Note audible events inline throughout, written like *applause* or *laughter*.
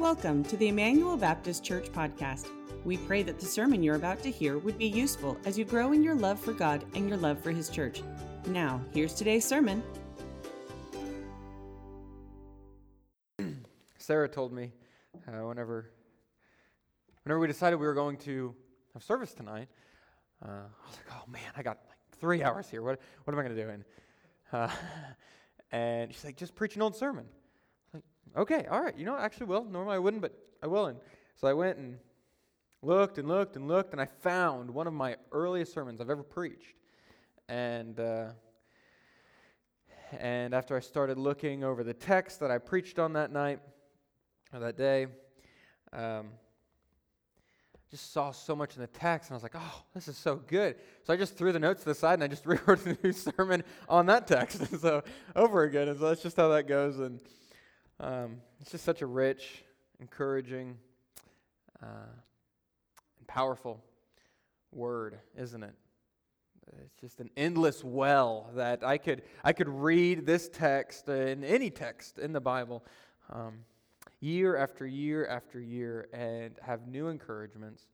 Welcome to the Immanuel Baptist Church podcast. We pray that the sermon you're about to hear would be useful as you grow in your love for God and your love for His church. Now, here's today's sermon. Sarah told me uh, whenever, whenever we decided we were going to have service tonight, uh, I was like, "Oh man, I got like three hours here. What, what am I going to do?" And uh, *laughs* and she's like, "Just preach an old sermon." Okay, all right. You know, I actually will. Normally I wouldn't, but I will. And so I went and looked and looked and looked, and I found one of my earliest sermons I've ever preached. And uh, and after I started looking over the text that I preached on that night or that day, um, just saw so much in the text, and I was like, "Oh, this is so good!" So I just threw the notes to the side, and I just *laughs* rewrote a new sermon on that text, *laughs* and so over again. And so that's just how that goes. And um, it's just such a rich, encouraging, uh, and powerful word, isn't it? It's just an endless well that I could I could read this text in any text in the Bible. Um, year after year after year and have new encouragements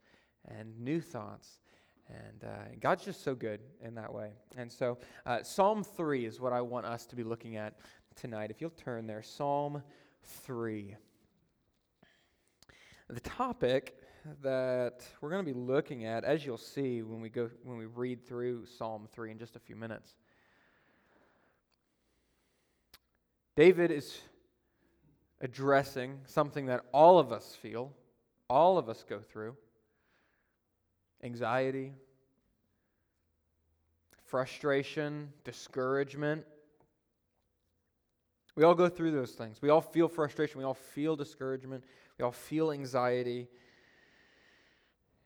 and new thoughts. And uh, God's just so good in that way. And so, uh, Psalm 3 is what I want us to be looking at tonight. If you'll turn there, Psalm 3. The topic that we're going to be looking at, as you'll see when we go when we read through Psalm 3 in just a few minutes. David is addressing something that all of us feel, all of us go through anxiety, frustration, discouragement. We all go through those things. We all feel frustration. We all feel discouragement. We all feel anxiety.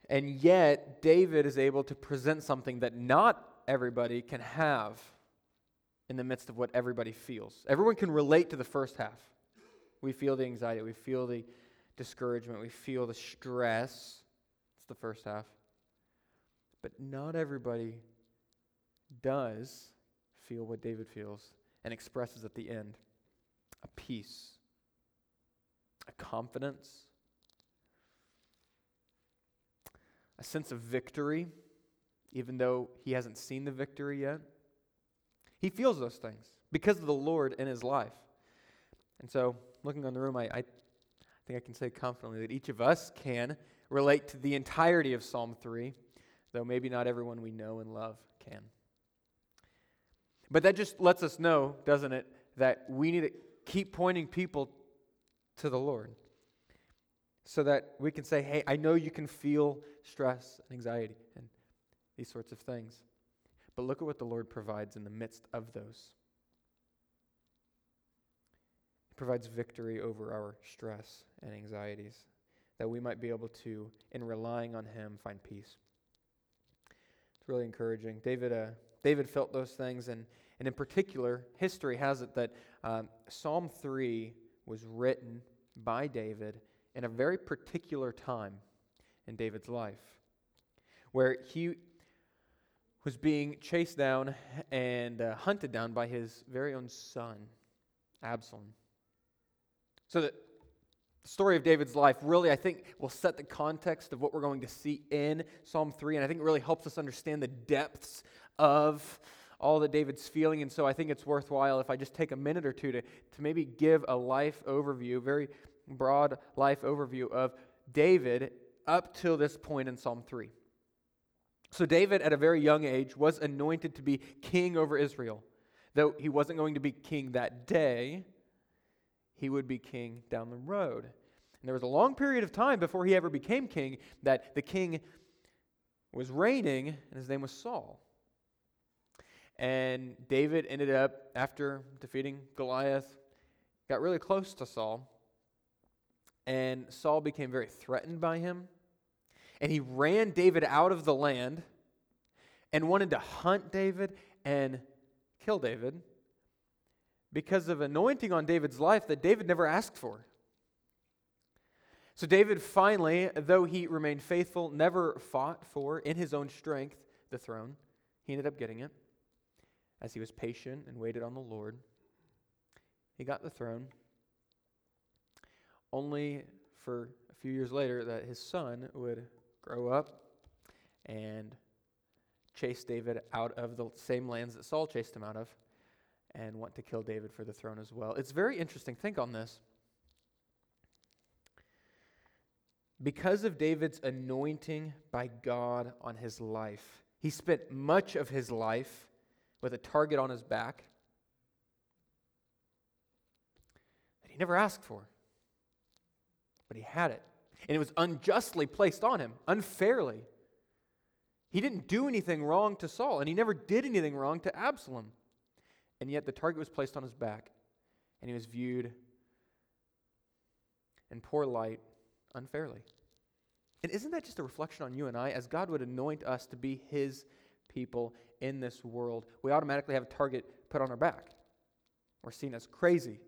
And yet, David is able to present something that not everybody can have in the midst of what everybody feels. Everyone can relate to the first half. We feel the anxiety, we feel the discouragement, we feel the stress. It's the first half. But not everybody does feel what David feels and expresses at the end a peace, a confidence, a sense of victory, even though he hasn't seen the victory yet. He feels those things because of the Lord in his life. And so looking on the room, I, I think I can say confidently that each of us can relate to the entirety of Psalm 3, though maybe not everyone we know and love can. But that just lets us know, doesn't it, that we need to keep pointing people to the Lord so that we can say, hey, I know you can feel stress and anxiety and these sorts of things. But look at what the Lord provides in the midst of those. He provides victory over our stress and anxieties, that we might be able to, in relying on Him, find peace. It's really encouraging. David, uh, David felt those things, and, and in particular, history has it that um, Psalm 3 was written by David in a very particular time in David's life, where he was being chased down and uh, hunted down by his very own son, Absalom. So the story of David's life really, I think, will set the context of what we're going to see in Psalm 3. And I think it really helps us understand the depths of all that David's feeling. And so I think it's worthwhile if I just take a minute or two to, to maybe give a life overview, very broad life overview of David up till this point in Psalm 3. So, David, at a very young age, was anointed to be king over Israel. Though he wasn't going to be king that day, he would be king down the road. And there was a long period of time before he ever became king that the king was reigning, and his name was Saul. And David ended up, after defeating Goliath, got really close to Saul. And Saul became very threatened by him. And he ran David out of the land and wanted to hunt David and kill David because of anointing on David's life that David never asked for. So, David finally, though he remained faithful, never fought for, in his own strength, the throne. He ended up getting it as he was patient and waited on the Lord. He got the throne only for a few years later that his son would grow up and chase David out of the same lands that Saul chased him out of and want to kill David for the throne as well. It's very interesting. Think on this. Because of David's anointing by God on his life, he spent much of his life with a target on his back that he never asked for. But he had it. And it was unjustly placed on him, unfairly. He didn't do anything wrong to Saul, and he never did anything wrong to Absalom. And yet the target was placed on his back, and he was viewed in poor light unfairly. And isn't that just a reflection on you and I? As God would anoint us to be his people in this world, we automatically have a target put on our back. We're seen as crazy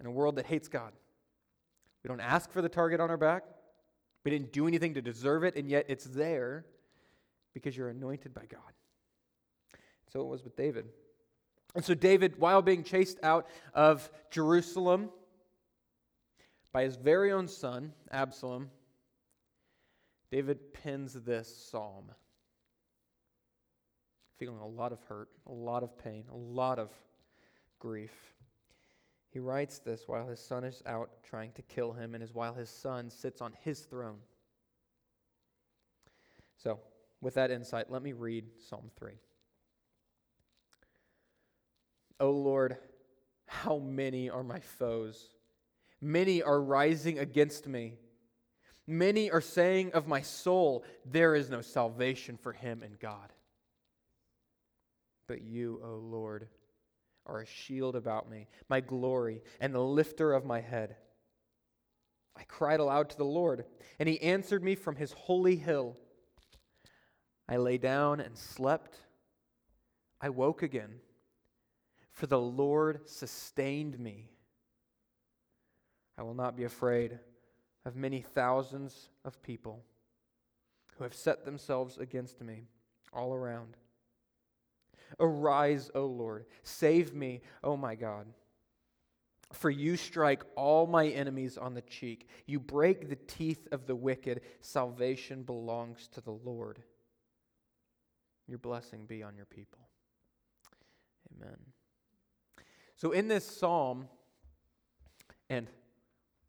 in a world that hates God. We don't ask for the target on our back. We didn't do anything to deserve it, and yet it's there because you're anointed by God. So it was with David. And so, David, while being chased out of Jerusalem by his very own son, Absalom, David pens this psalm. Feeling a lot of hurt, a lot of pain, a lot of grief. He writes this while his son is out trying to kill him, and is while his son sits on his throne. So, with that insight, let me read Psalm 3. O Lord, how many are my foes? Many are rising against me. Many are saying of my soul, There is no salvation for him in God. But you, O Lord, are a shield about me, my glory, and the lifter of my head. I cried aloud to the Lord, and he answered me from his holy hill. I lay down and slept. I woke again, for the Lord sustained me. I will not be afraid of many thousands of people who have set themselves against me all around. Arise, O Lord. Save me, O my God. For you strike all my enemies on the cheek. You break the teeth of the wicked. Salvation belongs to the Lord. Your blessing be on your people. Amen. So, in this psalm, and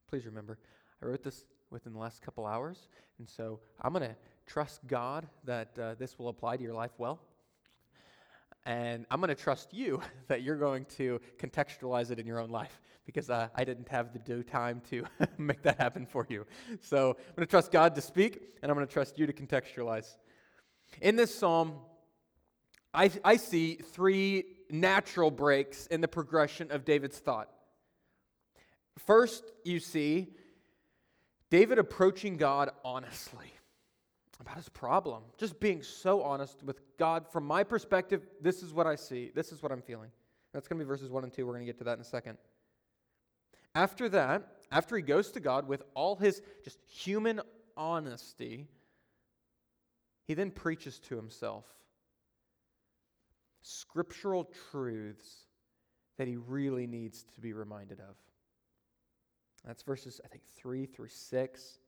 please remember, I wrote this within the last couple hours, and so I'm going to trust God that uh, this will apply to your life well. And I'm going to trust you *laughs* that you're going to contextualize it in your own life because uh, I didn't have the due time to *laughs* make that happen for you. So I'm going to trust God to speak, and I'm going to trust you to contextualize. In this psalm, I, I see three natural breaks in the progression of David's thought. First, you see David approaching God honestly about his problem, just being so honest with God. From my perspective, this is what I see, this is what I'm feeling. That's going to be verses 1 and 2. We're going to get to that in a second. After that, after he goes to God with all his just human honesty, he then preaches to himself scriptural truths that he really needs to be reminded of. That's verses, I think, 3 through 6.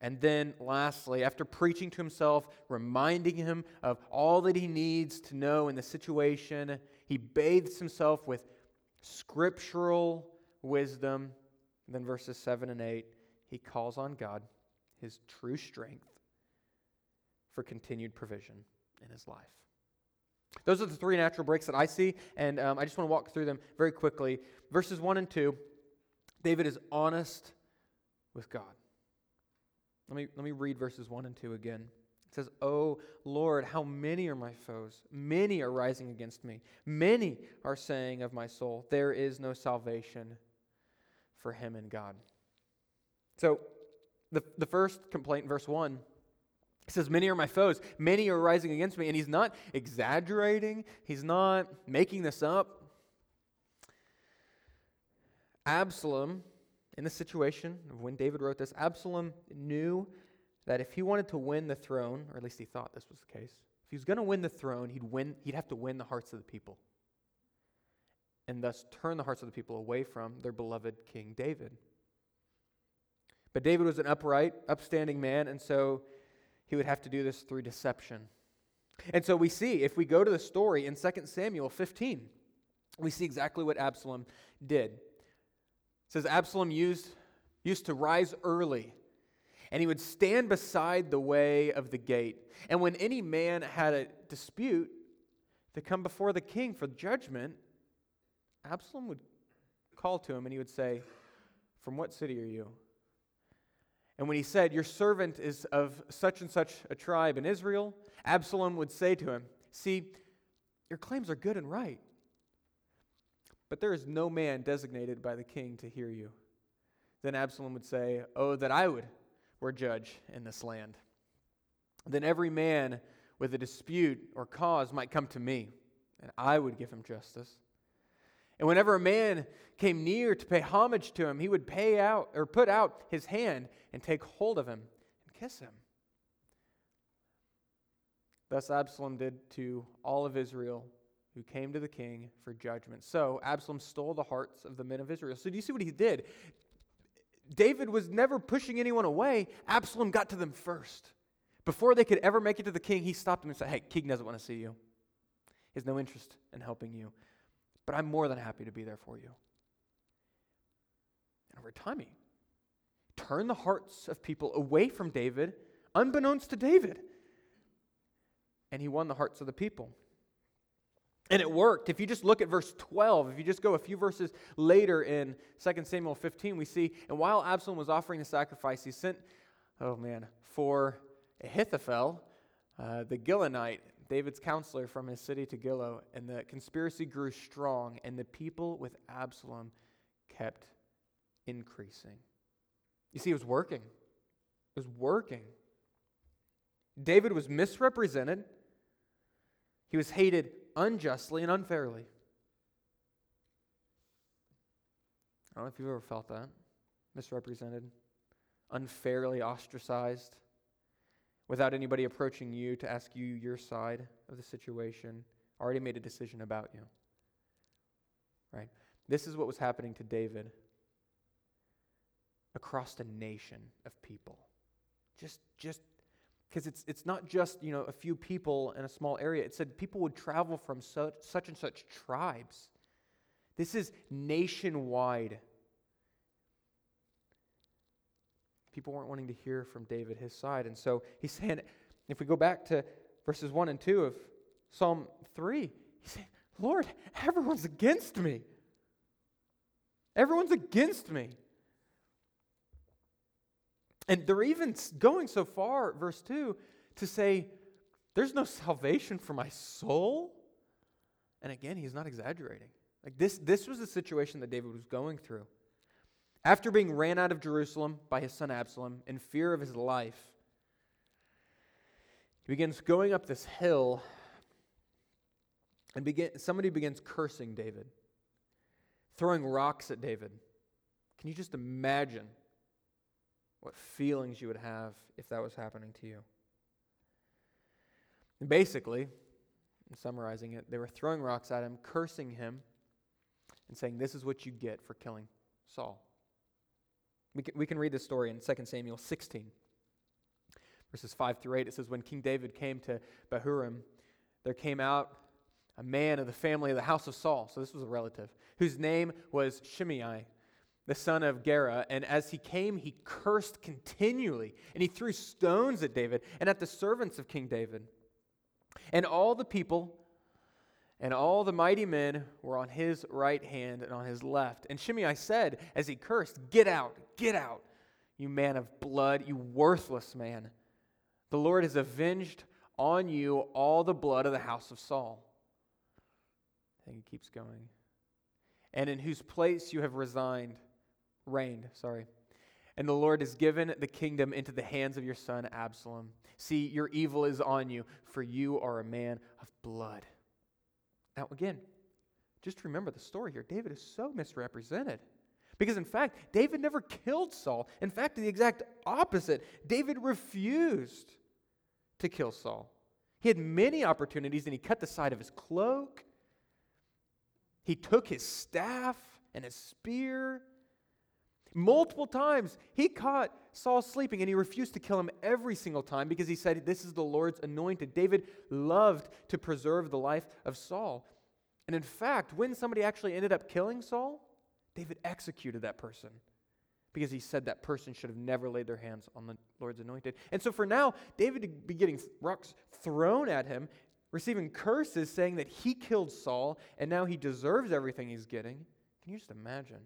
And then, lastly, after preaching to himself, reminding him of all that he needs to know in the situation, he bathes himself with scriptural wisdom. And then, verses 7 and 8, he calls on God, his true strength, for continued provision in his life. Those are the three natural breaks that I see, and um, I just want to walk through them very quickly. Verses 1 and 2 David is honest with God. Let me, let me read verses 1 and 2 again. It says, Oh Lord, how many are my foes? Many are rising against me. Many are saying of my soul, There is no salvation for him in God. So, the, the first complaint, verse 1, he says, Many are my foes. Many are rising against me. And he's not exaggerating, he's not making this up. Absalom, in the situation of when David wrote this, Absalom knew that if he wanted to win the throne, or at least he thought this was the case, if he was going to win the throne, he'd win he'd have to win the hearts of the people. And thus turn the hearts of the people away from their beloved King David. But David was an upright, upstanding man, and so he would have to do this through deception. And so we see, if we go to the story in 2 Samuel 15, we see exactly what Absalom did. Says Absalom used, used to rise early, and he would stand beside the way of the gate. And when any man had a dispute to come before the king for judgment, Absalom would call to him and he would say, From what city are you? And when he said, Your servant is of such and such a tribe in Israel, Absalom would say to him, See, your claims are good and right, but there is no man designated by the king to hear you. Then Absalom would say, Oh, that I would were judge in this land. Then every man with a dispute or cause might come to me, and I would give him justice. And whenever a man came near to pay homage to him, he would pay out or put out his hand and take hold of him and kiss him. Thus Absalom did to all of Israel who came to the king for judgment. So Absalom stole the hearts of the men of Israel. So do you see what he did? David was never pushing anyone away. Absalom got to them first. Before they could ever make it to the king, he stopped them and said, Hey, king doesn't want to see you. He has no interest in helping you but I'm more than happy to be there for you. And over time, he turned the hearts of people away from David, unbeknownst to David. And he won the hearts of the people. And it worked. If you just look at verse 12, if you just go a few verses later in 2 Samuel 15, we see, and while Absalom was offering the sacrifice, he sent, oh man, for Ahithophel, uh, the Gilonite, David's counselor from his city to Gilo, and the conspiracy grew strong, and the people with Absalom kept increasing. You see, it was working. It was working. David was misrepresented, he was hated unjustly and unfairly. I don't know if you've ever felt that misrepresented, unfairly ostracized without anybody approaching you to ask you your side of the situation, already made a decision about you. Right? This is what was happening to David across a nation of people. Just just because it's it's not just, you know, a few people in a small area. It said people would travel from such such and such tribes. This is nationwide People weren't wanting to hear from David, his side. And so he's saying, if we go back to verses 1 and 2 of Psalm 3, he's saying, Lord, everyone's against me. Everyone's against me. And they're even going so far, verse 2, to say, There's no salvation for my soul. And again, he's not exaggerating. Like this, this was the situation that David was going through. After being ran out of Jerusalem by his son Absalom in fear of his life, he begins going up this hill and begin, somebody begins cursing David, throwing rocks at David. Can you just imagine what feelings you would have if that was happening to you? And basically, in summarizing it, they were throwing rocks at him, cursing him, and saying, This is what you get for killing Saul. We can, we can read this story in 2 Samuel 16, verses 5 through 8. It says, When King David came to Bahurim, there came out a man of the family of the house of Saul. So this was a relative, whose name was Shimei, the son of Gera. And as he came, he cursed continually, and he threw stones at David and at the servants of King David. And all the people and all the mighty men were on his right hand and on his left. And Shimei said, as he cursed, Get out, get out, you man of blood, you worthless man. The Lord has avenged on you all the blood of the house of Saul. And he keeps going. And in whose place you have resigned, reigned, sorry. And the Lord has given the kingdom into the hands of your son Absalom. See, your evil is on you, for you are a man of blood. Now, again, just remember the story here. David is so misrepresented. Because, in fact, David never killed Saul. In fact, the exact opposite. David refused to kill Saul. He had many opportunities and he cut the side of his cloak. He took his staff and his spear. Multiple times he caught Saul sleeping and he refused to kill him every single time because he said, This is the Lord's anointed. David loved to preserve the life of Saul. And in fact, when somebody actually ended up killing Saul, David executed that person because he said that person should have never laid their hands on the Lord's anointed. And so for now, David to be getting rocks thrown at him, receiving curses saying that he killed Saul and now he deserves everything he's getting. Can you just imagine?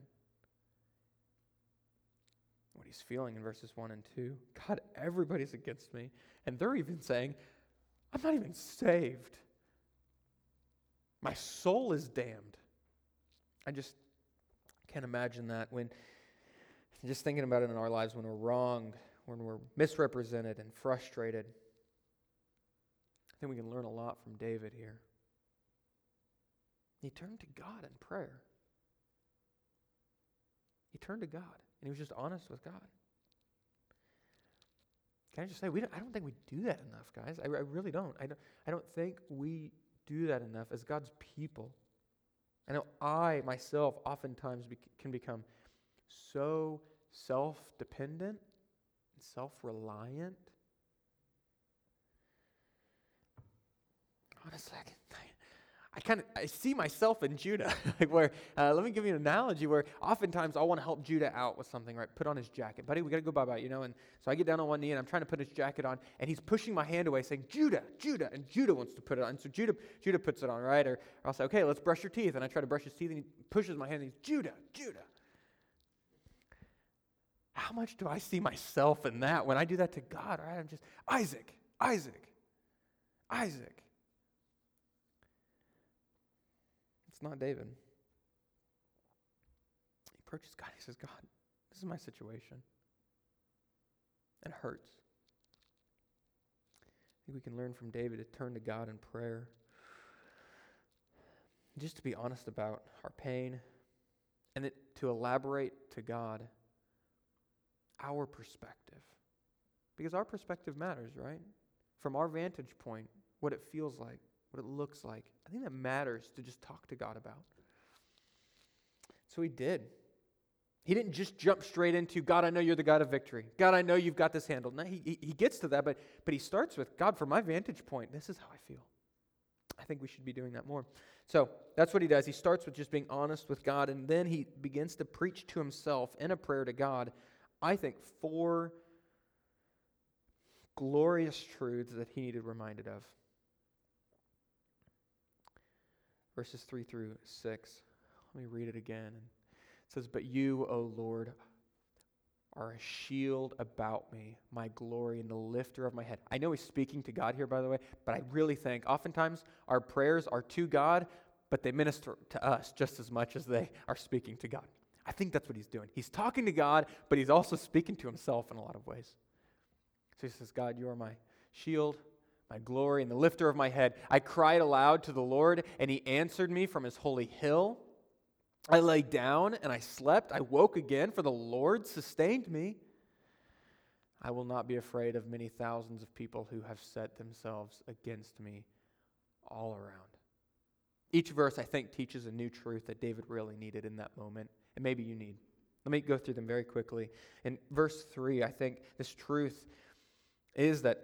What he's feeling in verses 1 and 2. God, everybody's against me. And they're even saying, I'm not even saved. My soul is damned. I just can't imagine that when, just thinking about it in our lives, when we're wronged, when we're misrepresented and frustrated. I think we can learn a lot from David here. He turned to God in prayer. He turned to God. And he was just honest with God. Can I just say, we don't, I don't think we do that enough, guys. I, I really don't. I, don't. I don't think we do that enough as God's people. I know I, myself, oftentimes be, can become so self dependent and self reliant. Honestly, I kind of I see myself in Judah. *laughs* like where uh, let me give you an analogy where oftentimes I want to help Judah out with something, right? Put on his jacket, buddy. We got to go bye bye, you know. And so I get down on one knee and I'm trying to put his jacket on, and he's pushing my hand away, saying Judah, Judah, and Judah wants to put it on. And so Judah, Judah puts it on, right? Or, or I'll say, okay, let's brush your teeth, and I try to brush his teeth, and he pushes my hand, and he's Judah, Judah. How much do I see myself in that when I do that to God? Right? I'm just Isaac, Isaac, Isaac. Not David. He approaches God. He says, God, this is my situation. It hurts. I think we can learn from David to turn to God in prayer. Just to be honest about our pain and it, to elaborate to God our perspective. Because our perspective matters, right? From our vantage point, what it feels like what it looks like. I think that matters to just talk to God about. So he did. He didn't just jump straight into, God, I know you're the God of victory. God, I know you've got this handled. No, he, he, he gets to that, but, but he starts with, God, from my vantage point, this is how I feel. I think we should be doing that more. So that's what he does. He starts with just being honest with God, and then he begins to preach to himself in a prayer to God, I think, four glorious truths that he needed reminded of verses 3 through 6. Let me read it again. It says, But you, O Lord, are a shield about me, my glory, and the lifter of my head. I know he's speaking to God here, by the way, but I really think oftentimes our prayers are to God, but they minister to us just as much as they are speaking to God. I think that's what he's doing. He's talking to God, but he's also speaking to himself in a lot of ways. So he says, God, you are my shield, my glory and the lifter of my head. I cried aloud to the Lord, and he answered me from his holy hill. I lay down and I slept. I woke again, for the Lord sustained me. I will not be afraid of many thousands of people who have set themselves against me all around. Each verse, I think, teaches a new truth that David really needed in that moment, and maybe you need. Let me go through them very quickly. In verse 3, I think this truth is that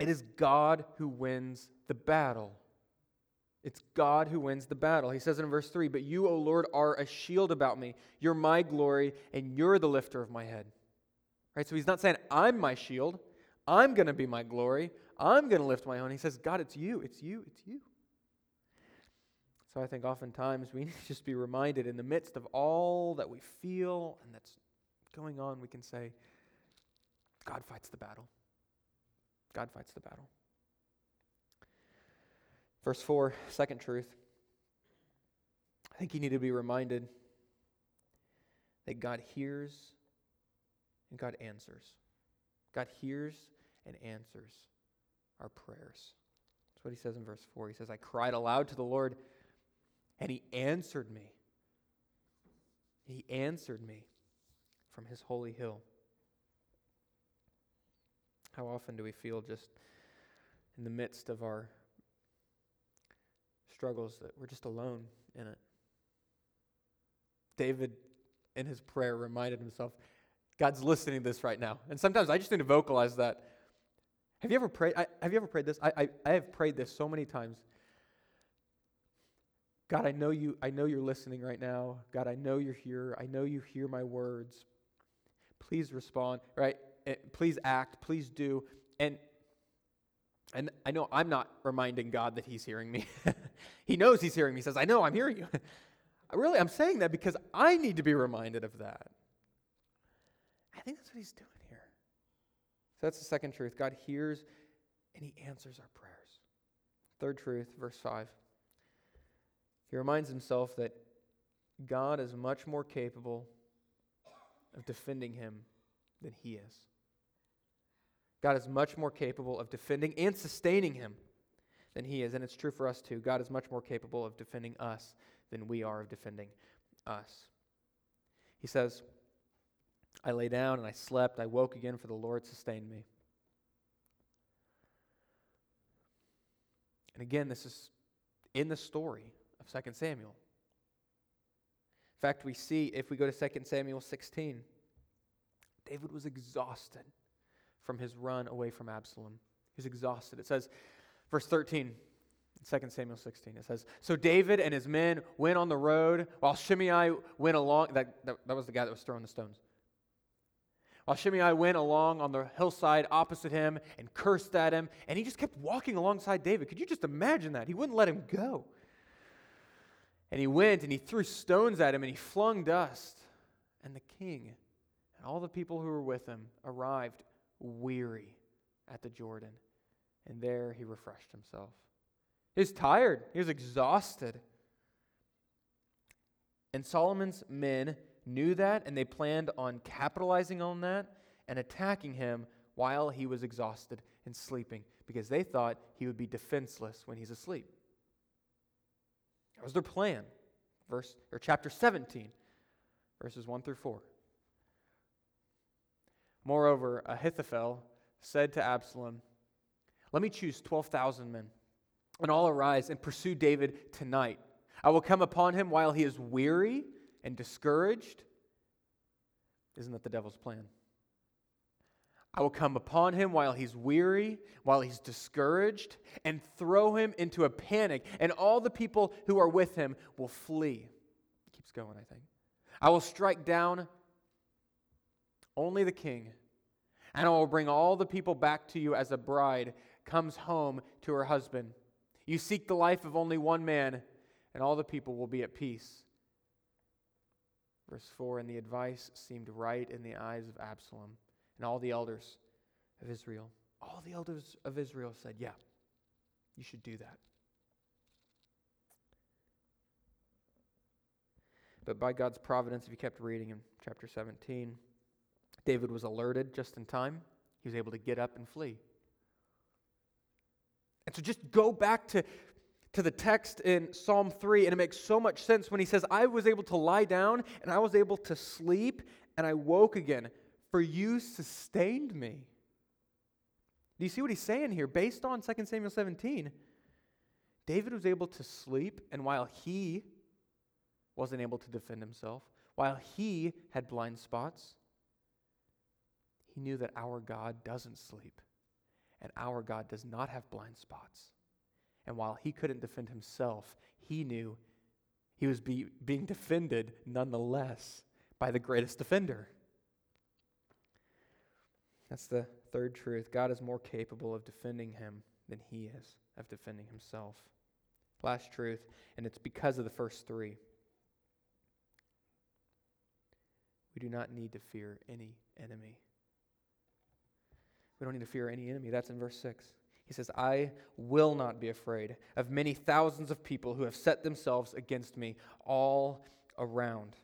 it is God who wins the battle. It's God who wins the battle. He says in verse 3 But you, O Lord, are a shield about me. You're my glory, and you're the lifter of my head. Right? So he's not saying, I'm my shield. I'm going to be my glory. I'm going to lift my own. He says, God, it's you. It's you. It's you. So I think oftentimes we *laughs* need to just be reminded in the midst of all that we feel and that's going on, we can say, God fights the battle. God fights the battle. Verse 4, second truth. I think you need to be reminded that God hears and God answers. God hears and answers our prayers. That's what he says in verse 4. He says, I cried aloud to the Lord, and he answered me. He answered me from his holy hill. How often do we feel just in the midst of our struggles that we're just alone in it? David in his prayer reminded himself, God's listening to this right now. And sometimes I just need to vocalize that. Have you ever prayed? I, have you ever prayed this? I, I, I have prayed this so many times. God, I know you. I know you're listening right now. God, I know you're here. I know you hear my words. Please respond. Right? Please act. Please do. And and I know I'm not reminding God that He's hearing me. *laughs* he knows He's hearing me. He says, I know I'm hearing you. *laughs* really, I'm saying that because I need to be reminded of that. I think that's what He's doing here. So that's the second truth. God hears and He answers our prayers. Third truth, verse 5. He reminds himself that God is much more capable of defending him than he is. God is much more capable of defending and sustaining him than he is. And it's true for us too. God is much more capable of defending us than we are of defending us. He says, I lay down and I slept. I woke again, for the Lord sustained me. And again, this is in the story of 2 Samuel. In fact, we see if we go to 2 Samuel 16, David was exhausted from his run away from Absalom. He's exhausted. It says, verse 13, 2 Samuel 16, it says, So David and his men went on the road while Shimei went along. That, that, that was the guy that was throwing the stones. While Shimei went along on the hillside opposite him and cursed at him, and he just kept walking alongside David. Could you just imagine that? He wouldn't let him go. And he went and he threw stones at him and he flung dust. And the king and all the people who were with him arrived weary at the Jordan. And there he refreshed himself. He was tired, he was exhausted. And Solomon's men knew that, and they planned on capitalizing on that and attacking him while he was exhausted and sleeping because they thought he would be defenseless when he's asleep. That was their plan. Verse or chapter 17, verses 1 through 4. Moreover, Ahithophel said to Absalom, Let me choose 12,000 men, and all arise and pursue David tonight. I will come upon him while he is weary and discouraged. Isn't that the devil's plan? I will come upon him while he's weary, while he's discouraged, and throw him into a panic, and all the people who are with him will flee. keeps going, I think. I will strike down only the king. And I will bring all the people back to you as a bride comes home to her husband. You seek the life of only one man, and all the people will be at peace. Verse 4 And the advice seemed right in the eyes of Absalom and all the elders of Israel. All the elders of Israel said, Yeah, you should do that. But by God's providence, if you kept reading in chapter 17, David was alerted just in time. He was able to get up and flee. And so just go back to, to the text in Psalm 3, and it makes so much sense when he says, I was able to lie down and I was able to sleep and I woke again, for you sustained me. Do you see what he's saying here? Based on 2 Samuel 17, David was able to sleep, and while he wasn't able to defend himself, while he had blind spots, knew that our God doesn't sleep and our God does not have blind spots. And while he couldn't defend himself, he knew he was be, being defended nonetheless by the greatest defender. That's the third truth. God is more capable of defending him than he is of defending himself. Last truth, and it's because of the first three. We do not need to fear any enemy. We don't need to fear any enemy. That's in verse 6. He says, I will not be afraid of many thousands of people who have set themselves against me all around.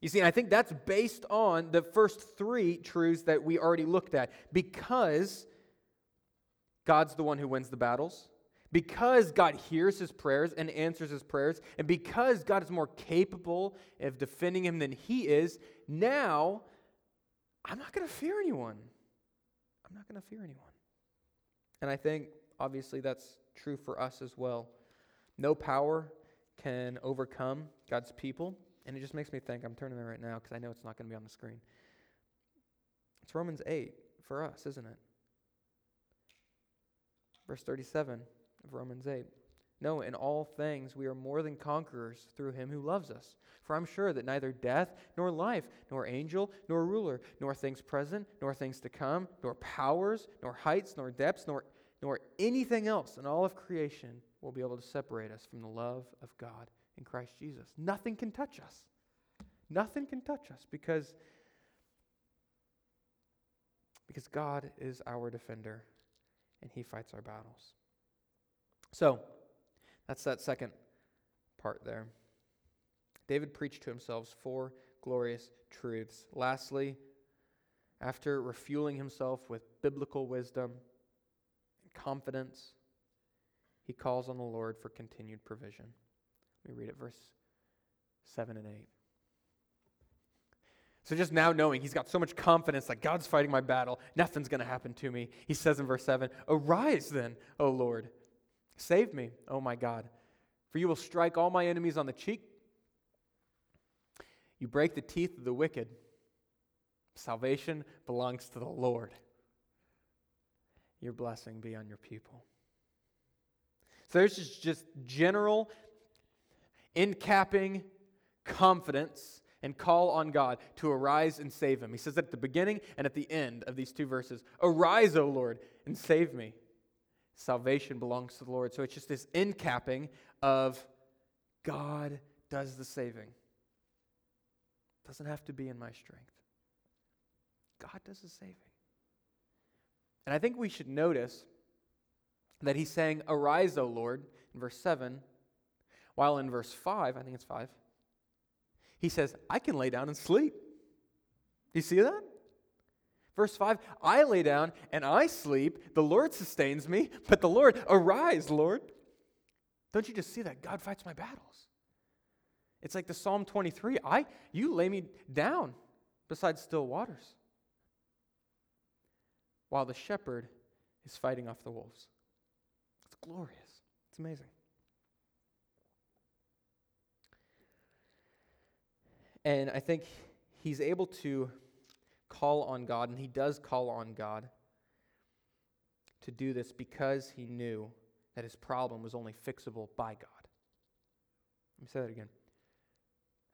You see, I think that's based on the first three truths that we already looked at. Because God's the one who wins the battles, because God hears his prayers and answers his prayers, and because God is more capable of defending him than he is, now I'm not going to fear anyone. I'm not going to fear anyone. And I think, obviously, that's true for us as well. No power can overcome God's people, And it just makes me think, I'm turning there right now because I know it's not going to be on the screen. It's Romans 8 for us, isn't it? Verse 37 of Romans 8. No, in all things we are more than conquerors through him who loves us. For I'm sure that neither death, nor life, nor angel, nor ruler, nor things present, nor things to come, nor powers, nor heights, nor depths, nor, nor anything else in all of creation will be able to separate us from the love of God in Christ Jesus. Nothing can touch us. Nothing can touch us because, because God is our defender and he fights our battles. So, that's that second part there. David preached to himself four glorious truths. Lastly, after refueling himself with biblical wisdom and confidence, he calls on the Lord for continued provision. Let me read it, verse 7 and 8. So just now knowing he's got so much confidence that God's fighting my battle, nothing's going to happen to me. He says in verse 7 Arise then, O Lord, Save me, oh my God, for you will strike all my enemies on the cheek. You break the teeth of the wicked. Salvation belongs to the Lord. Your blessing be on your people. So there's just, just general, encapping confidence and call on God to arise and save him. He says at the beginning and at the end of these two verses Arise, O Lord, and save me. Salvation belongs to the Lord. So it's just this end capping of God does the saving. Doesn't have to be in my strength. God does the saving. And I think we should notice that he's saying, Arise, O Lord, in verse 7, while in verse 5, I think it's 5, he says, I can lay down and sleep. Do you see that? Verse 5 I lay down and I sleep. The Lord sustains me. But the Lord, arise, Lord. Don't you just see that? God fights my battles. It's like the Psalm 23 I, You lay me down beside still waters while the shepherd is fighting off the wolves. It's glorious. It's amazing. And I think he's able to call on God, and he does call on God to do this because he knew that his problem was only fixable by God. Let me say that again.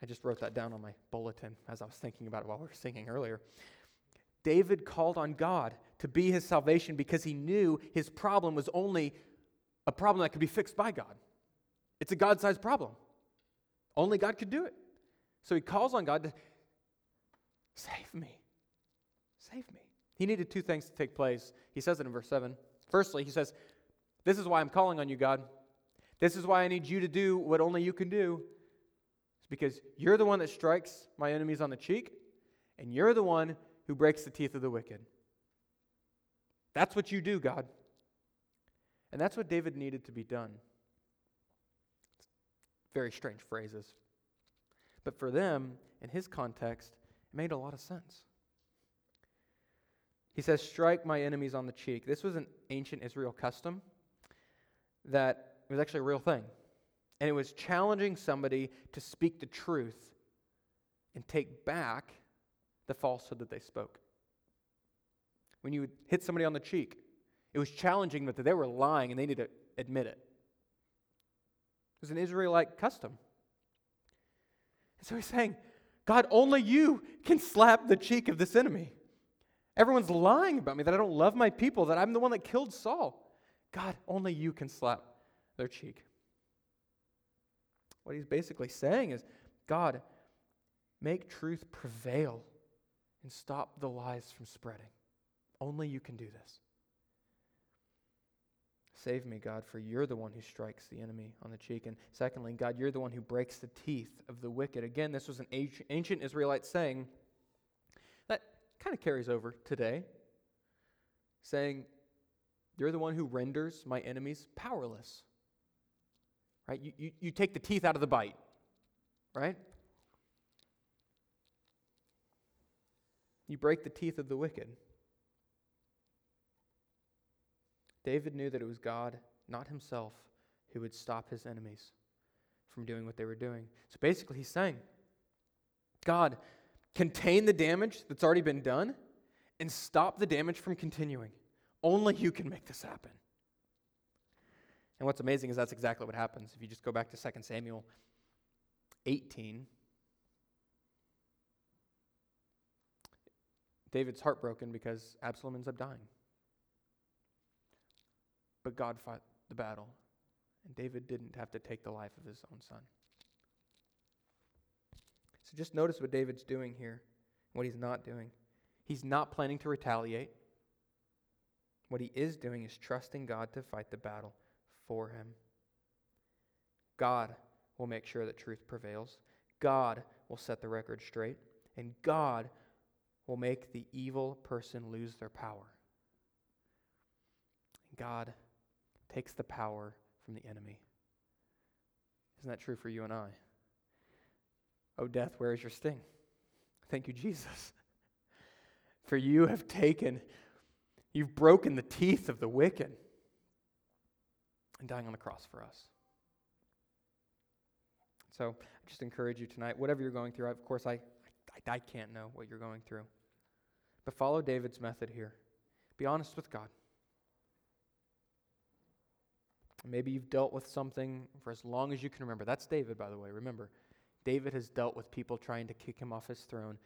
I just wrote that down on my bulletin as I was thinking about it while we were singing earlier. David called on God to be his salvation because he knew his problem was only a problem that could be fixed by God. It's a God sized problem. Only God could do it. So he calls on God to save me. Save me. He needed two things to take place. He says it in verse 7. Firstly, he says, This is why I'm calling on you, God. This is why I need you to do what only you can do. It's because you're the one that strikes my enemies on the cheek, and you're the one who breaks the teeth of the wicked. That's what you do, God. And that's what David needed to be done. Very strange phrases. But for them, in his context, it made a lot of sense. He says, Strike my enemies on the cheek. This was an ancient Israel custom that was actually a real thing. And it was challenging somebody to speak the truth and take back the falsehood that they spoke. When you would hit somebody on the cheek, it was challenging that they were lying and they needed to admit it. It was an Israelite custom. And so he's saying, God, only you can slap the cheek of this enemy. Everyone's lying about me that I don't love my people, that I'm the one that killed Saul. God, only you can slap their cheek. What he's basically saying is, God, make truth prevail and stop the lies from spreading. Only you can do this. Save me, God, for you're the one who strikes the enemy on the cheek. And secondly, God, you're the one who breaks the teeth of the wicked. Again, this was an ancient Israelite saying kind of carries over today, saying, You're the one who renders my enemies powerless. Right? You, you, you take the teeth out of the bite, right? You break the teeth of the wicked. David knew that it was God, not himself, who would stop his enemies from doing what they were doing. So basically, he's saying, God, contain the damage that's already been done and stop the damage from continuing. Only you can make this happen. And what's amazing is that's exactly what happens. If you just go back to 2 Samuel 18, David's heartbroken because Absalom ends up dying. But God fought the battle, and David didn't have to take the life of his own son. Just notice what David's doing here, what he's not doing. He's not planning to retaliate. What he is doing is trusting God to fight the battle for him. God will make sure that truth prevails. God will set the record straight. And God will make the evil person lose their power. God takes the power from the enemy. Isn't that true for you and I? Oh, death, where is your sting? Thank you, Jesus. *laughs* For you have taken, you've broken the teeth of the wicked and dying on the cross for us. So I just encourage you tonight, whatever you're going through, of course, I, I, I can't know what you're going through. But follow David's method here. Be honest with God. Maybe you've dealt with something for as long as you can remember. That's David, by the way. Remember, David has dealt with people trying to kick him off his throne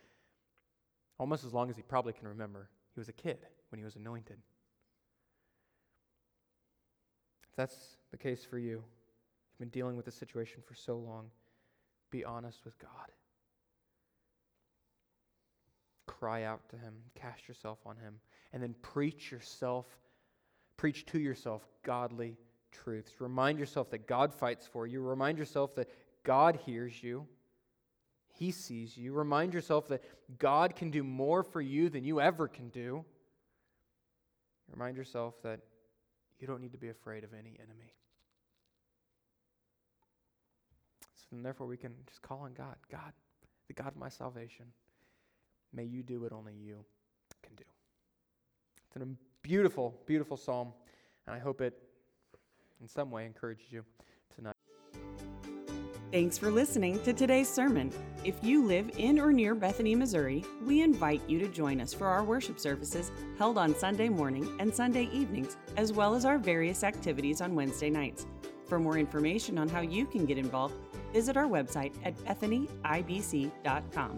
almost as long as he probably can remember. He was a kid when he was anointed. If that's the case for you, you've been dealing with this situation for so long, be honest with God. Cry out to Him, cast yourself on Him, and then preach yourself, preach to yourself godly truths. Remind yourself that God fights for you. Remind yourself that God hears you. He sees you. Remind yourself that God can do more for you than you ever can do. Remind yourself that you don't need to be afraid of any enemy. So then, therefore, we can just call on God God, the God of my salvation. May you do what only you can do. It's a beautiful, beautiful psalm, and I hope it in some way encourages you. Thanks for listening to today's sermon. If you live in or near Bethany, Missouri, we invite you to join us for our worship services held on Sunday morning and Sunday evenings, as well as our various activities on Wednesday nights. For more information on how you can get involved, visit our website at bethanyibc.com.